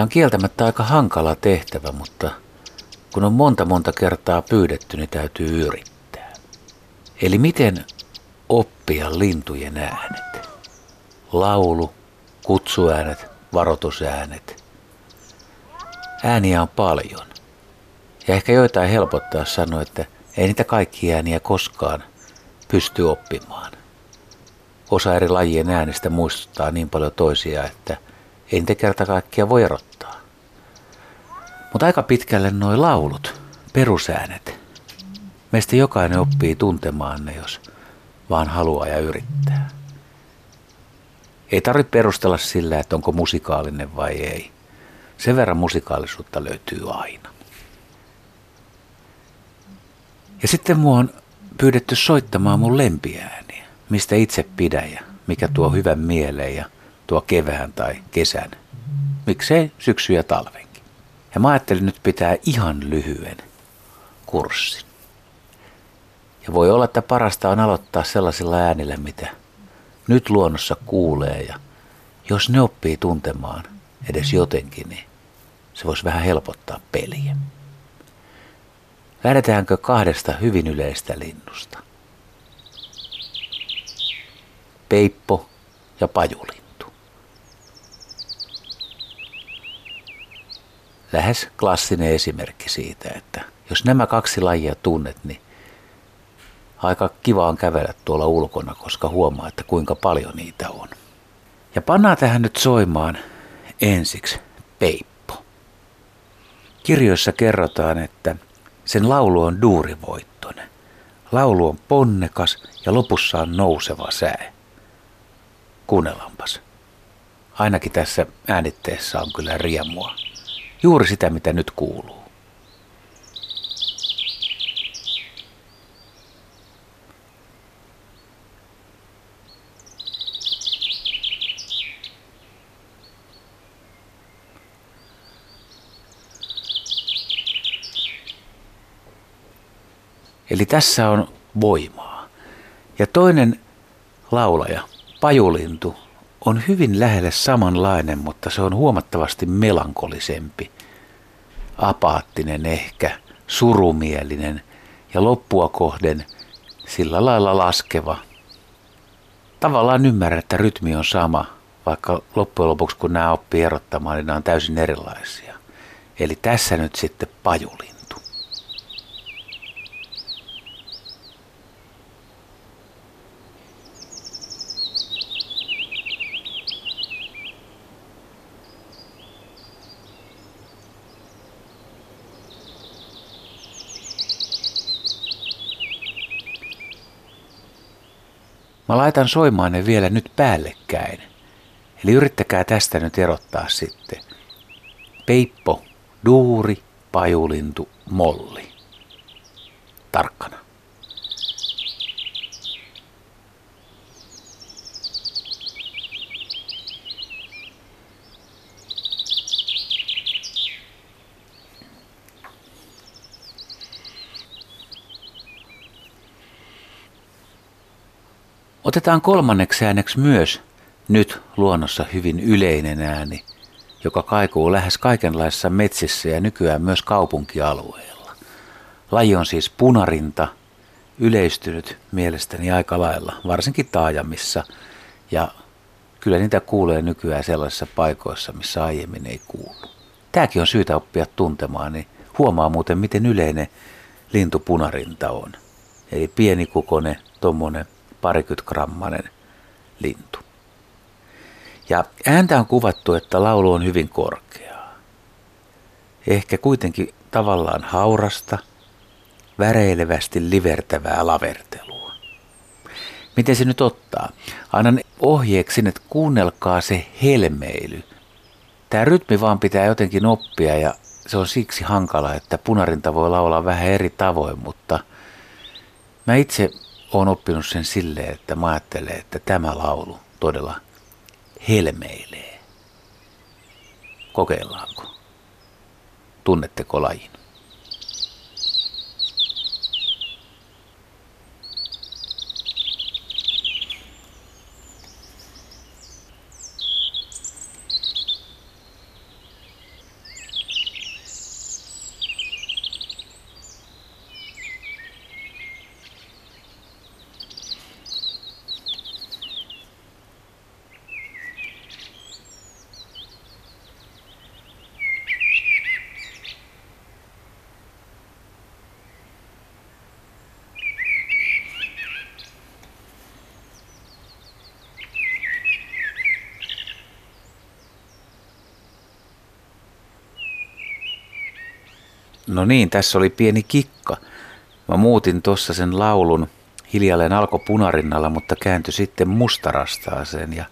Tämä on kieltämättä aika hankala tehtävä, mutta kun on monta monta kertaa pyydetty, niin täytyy yrittää. Eli miten oppia lintujen äänet? Laulu, kutsuäänet, varoitusäänet. Ääniä on paljon. Ja ehkä joitain helpottaa sanoa, että ei niitä kaikki ääniä koskaan pysty oppimaan. Osa eri lajien äänistä muistuttaa niin paljon toisia, että ei niitä kerta kaikkia voi erottaa. Mutta aika pitkälle nuo laulut, perusäänet. Meistä jokainen oppii tuntemaan ne, jos vaan haluaa ja yrittää. Ei tarvitse perustella sillä, että onko musikaalinen vai ei. Sen verran musikaalisuutta löytyy aina. Ja sitten mua on pyydetty soittamaan mun lempiääniä, mistä itse pidän ja mikä tuo hyvän mieleen ja tuo kevään tai kesän. Miksei syksy ja talvenkin. Ja mä ajattelin nyt pitää ihan lyhyen kurssin. Ja voi olla, että parasta on aloittaa sellaisilla äänillä, mitä nyt luonnossa kuulee. Ja jos ne oppii tuntemaan edes jotenkin, niin se voisi vähän helpottaa peliä. Lähdetäänkö kahdesta hyvin yleistä linnusta? Peippo ja pajulintu. Lähes klassinen esimerkki siitä, että jos nämä kaksi lajia tunnet, niin aika kiva on kävellä tuolla ulkona, koska huomaa, että kuinka paljon niitä on. Ja pannaan tähän nyt soimaan ensiksi peippo. Kirjoissa kerrotaan, että sen laulu on duurivoittoinen. Laulu on ponnekas ja lopussa on nouseva sää. Kuunnellaanpas. Ainakin tässä äänitteessä on kyllä riemua. Juuri sitä, mitä nyt kuuluu. Eli tässä on voimaa. Ja toinen laulaja, pajulintu, on hyvin lähelle samanlainen, mutta se on huomattavasti melankolisempi, apaattinen ehkä, surumielinen ja loppua kohden sillä lailla laskeva. Tavallaan ymmärrän, että rytmi on sama, vaikka loppujen lopuksi kun nämä oppii erottamaan, niin nämä on täysin erilaisia. Eli tässä nyt sitten pajulin. Mä laitan soimaan ne vielä nyt päällekkäin. Eli yrittäkää tästä nyt erottaa sitten. Peippo, duuri, pajulintu, molli. Tarkkana. Otetaan kolmanneksi ääneksi myös nyt luonnossa hyvin yleinen ääni, joka kaikuu lähes kaikenlaisissa metsissä ja nykyään myös kaupunkialueilla. Laji on siis punarinta, yleistynyt mielestäni aika lailla, varsinkin taajamissa, ja kyllä niitä kuulee nykyään sellaisissa paikoissa, missä aiemmin ei kuulu. Tämäkin on syytä oppia tuntemaan, niin huomaa muuten, miten yleinen lintu punarinta on. Eli pieni kukone, tommonen parikymmentä lintu. Ja ääntä on kuvattu, että laulu on hyvin korkeaa. Ehkä kuitenkin tavallaan haurasta, väreilevästi livertävää lavertelua. Miten se nyt ottaa? Annan ohjeeksi, että kuunnelkaa se helmeily. Tämä rytmi vaan pitää jotenkin oppia ja se on siksi hankala, että punarinta voi laulaa vähän eri tavoin, mutta mä itse olen oppinut sen silleen, että mä ajattelen, että tämä laulu todella helmeilee. Kokeillaanko? Tunnetteko lajin? No niin, tässä oli pieni kikka. Mä muutin tuossa sen laulun. Hiljalleen alkoi punarinnalla, mutta kääntyi sitten mustarastaaseen. Ja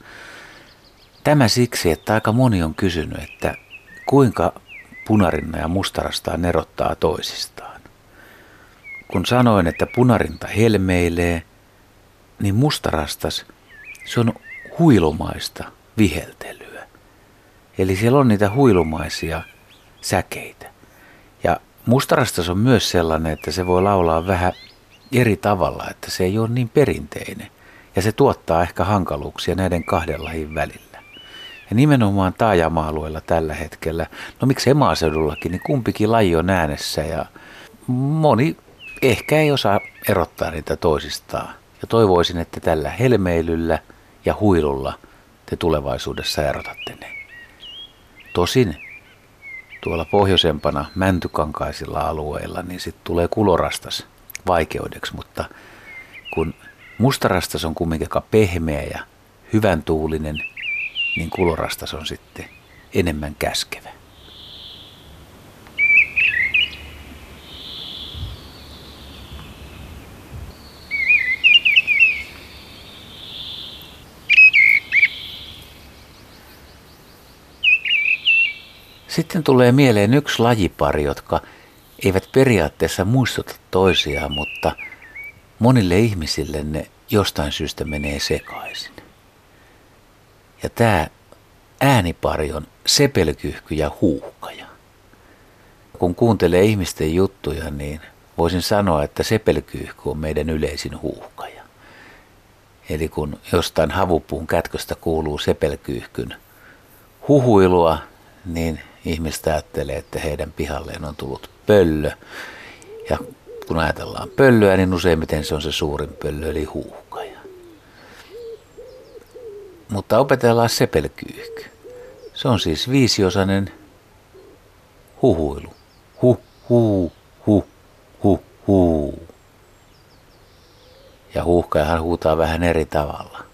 tämä siksi, että aika moni on kysynyt, että kuinka punarinna ja mustarastaa erottaa toisistaan. Kun sanoin, että punarinta helmeilee, niin mustarastas, se on huilumaista viheltelyä. Eli siellä on niitä huilumaisia säkeitä. Mustarastas on myös sellainen, että se voi laulaa vähän eri tavalla, että se ei ole niin perinteinen. Ja se tuottaa ehkä hankaluuksia näiden kahden lajin välillä. Ja nimenomaan taajama-alueella tällä hetkellä, no miksei maaseudullakin, niin kumpikin laji on äänessä ja moni ehkä ei osaa erottaa niitä toisistaan. Ja toivoisin, että tällä helmeilyllä ja huilulla te tulevaisuudessa erotatte ne. Tosin tuolla pohjoisempana mäntykankaisilla alueilla, niin sitten tulee kulorastas vaikeudeksi, mutta kun mustarastas on kumminkin aika pehmeä ja hyvän tuulinen, niin kulorastas on sitten enemmän käskevä. Sitten tulee mieleen yksi lajipari, jotka eivät periaatteessa muistuta toisiaan, mutta monille ihmisille ne jostain syystä menee sekaisin. Ja tämä äänipari on sepelkyhky ja huuhkaja. Kun kuuntelee ihmisten juttuja, niin voisin sanoa, että sepelkyhky on meidän yleisin huuhkaja. Eli kun jostain havupuun kätköstä kuuluu sepelkyyhkyn huhuilua, niin ihmistä ajattelee, että heidän pihalleen on tullut pöllö. Ja kun ajatellaan pöllöä, niin useimmiten se on se suurin pöllö, eli huuhkaja. Mutta opetellaan sepelkyyhky. Se on siis viisiosainen huhuilu. Hu, hu, hu, hu, hu. Ja huuhkajahan huutaa vähän eri tavalla.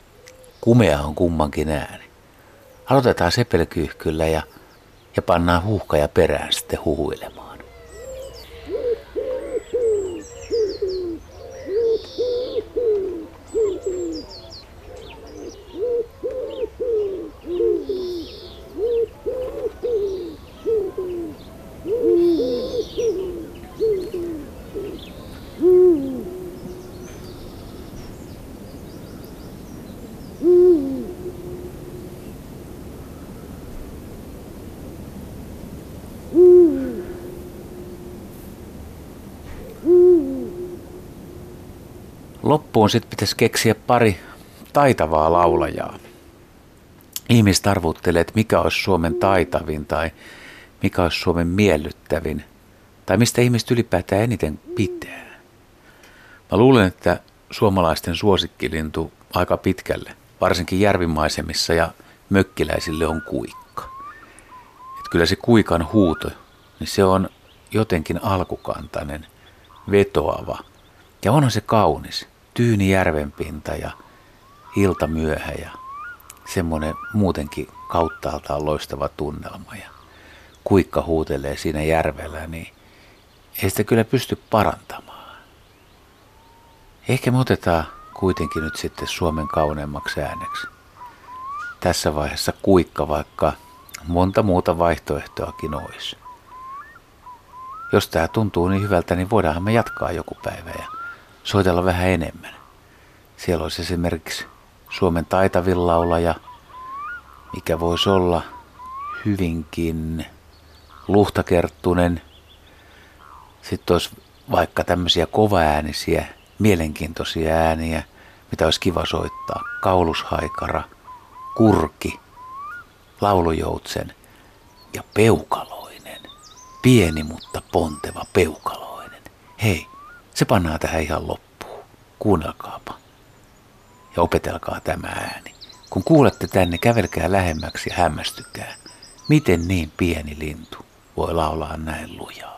Kumea on kummankin ääni. Aloitetaan sepelkyyhkyllä ja ja pannaan huuhkaja perään sitten huhuilemaan. Loppuun sitten pitäisi keksiä pari taitavaa laulajaa. Ihmiset arvuttelee, että mikä olisi Suomen taitavin tai mikä olisi Suomen miellyttävin tai mistä ihmiset ylipäätään eniten pitää. Mä luulen, että suomalaisten suosikkilintu aika pitkälle, varsinkin järvimaisemissa ja mökkiläisille on kuikka. Et kyllä se kuikan huuto, niin se on jotenkin alkukantainen, vetoava ja onhan se kaunis tyyni järvenpinta ja ilta myöhä ja semmoinen muutenkin kauttaaltaan loistava tunnelma ja kuikka huutelee siinä järvellä, niin ei sitä kyllä pysty parantamaan. Ehkä me otetaan kuitenkin nyt sitten Suomen kauneimmaksi ääneksi. Tässä vaiheessa kuikka, vaikka monta muuta vaihtoehtoakin olisi. Jos tämä tuntuu niin hyvältä, niin voidaanhan me jatkaa joku päivä ja soitella vähän enemmän. Siellä olisi esimerkiksi Suomen taitavin laulaja, mikä voisi olla hyvinkin luhtakerttunen. Sitten olisi vaikka tämmöisiä kovaäänisiä, mielenkiintoisia ääniä, mitä olisi kiva soittaa. Kaulushaikara, kurki, laulujoutsen ja peukaloinen. Pieni mutta ponteva peukaloinen. Hei, se pannaan tähän ihan loppuun. Kuunnelkaapa ja opetelkaa tämä ääni. Kun kuulette tänne, kävelkää lähemmäksi ja hämmästykää, miten niin pieni lintu voi laulaa näin lujaa.